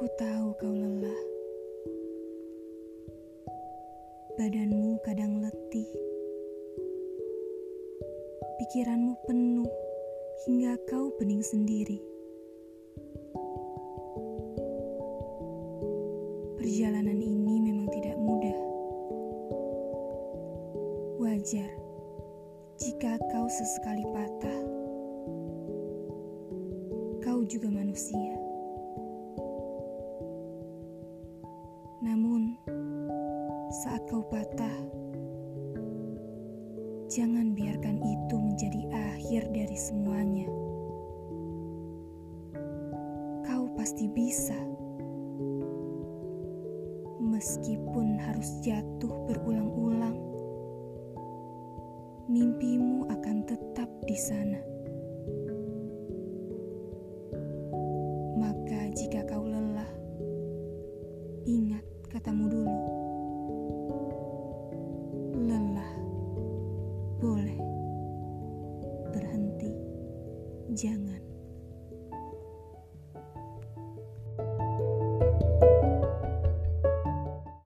Aku tahu kau lelah. Badanmu kadang letih. Pikiranmu penuh hingga kau pening sendiri. Perjalanan ini memang tidak mudah. Wajar jika kau sesekali patah. Kau juga manusia. Saat kau patah, jangan biarkan itu menjadi akhir dari semuanya. Kau pasti bisa, meskipun harus jatuh berulang-ulang. Mimpimu akan tetap di sana. Maka, jika kau lelah, ingat katamu dulu. jangan.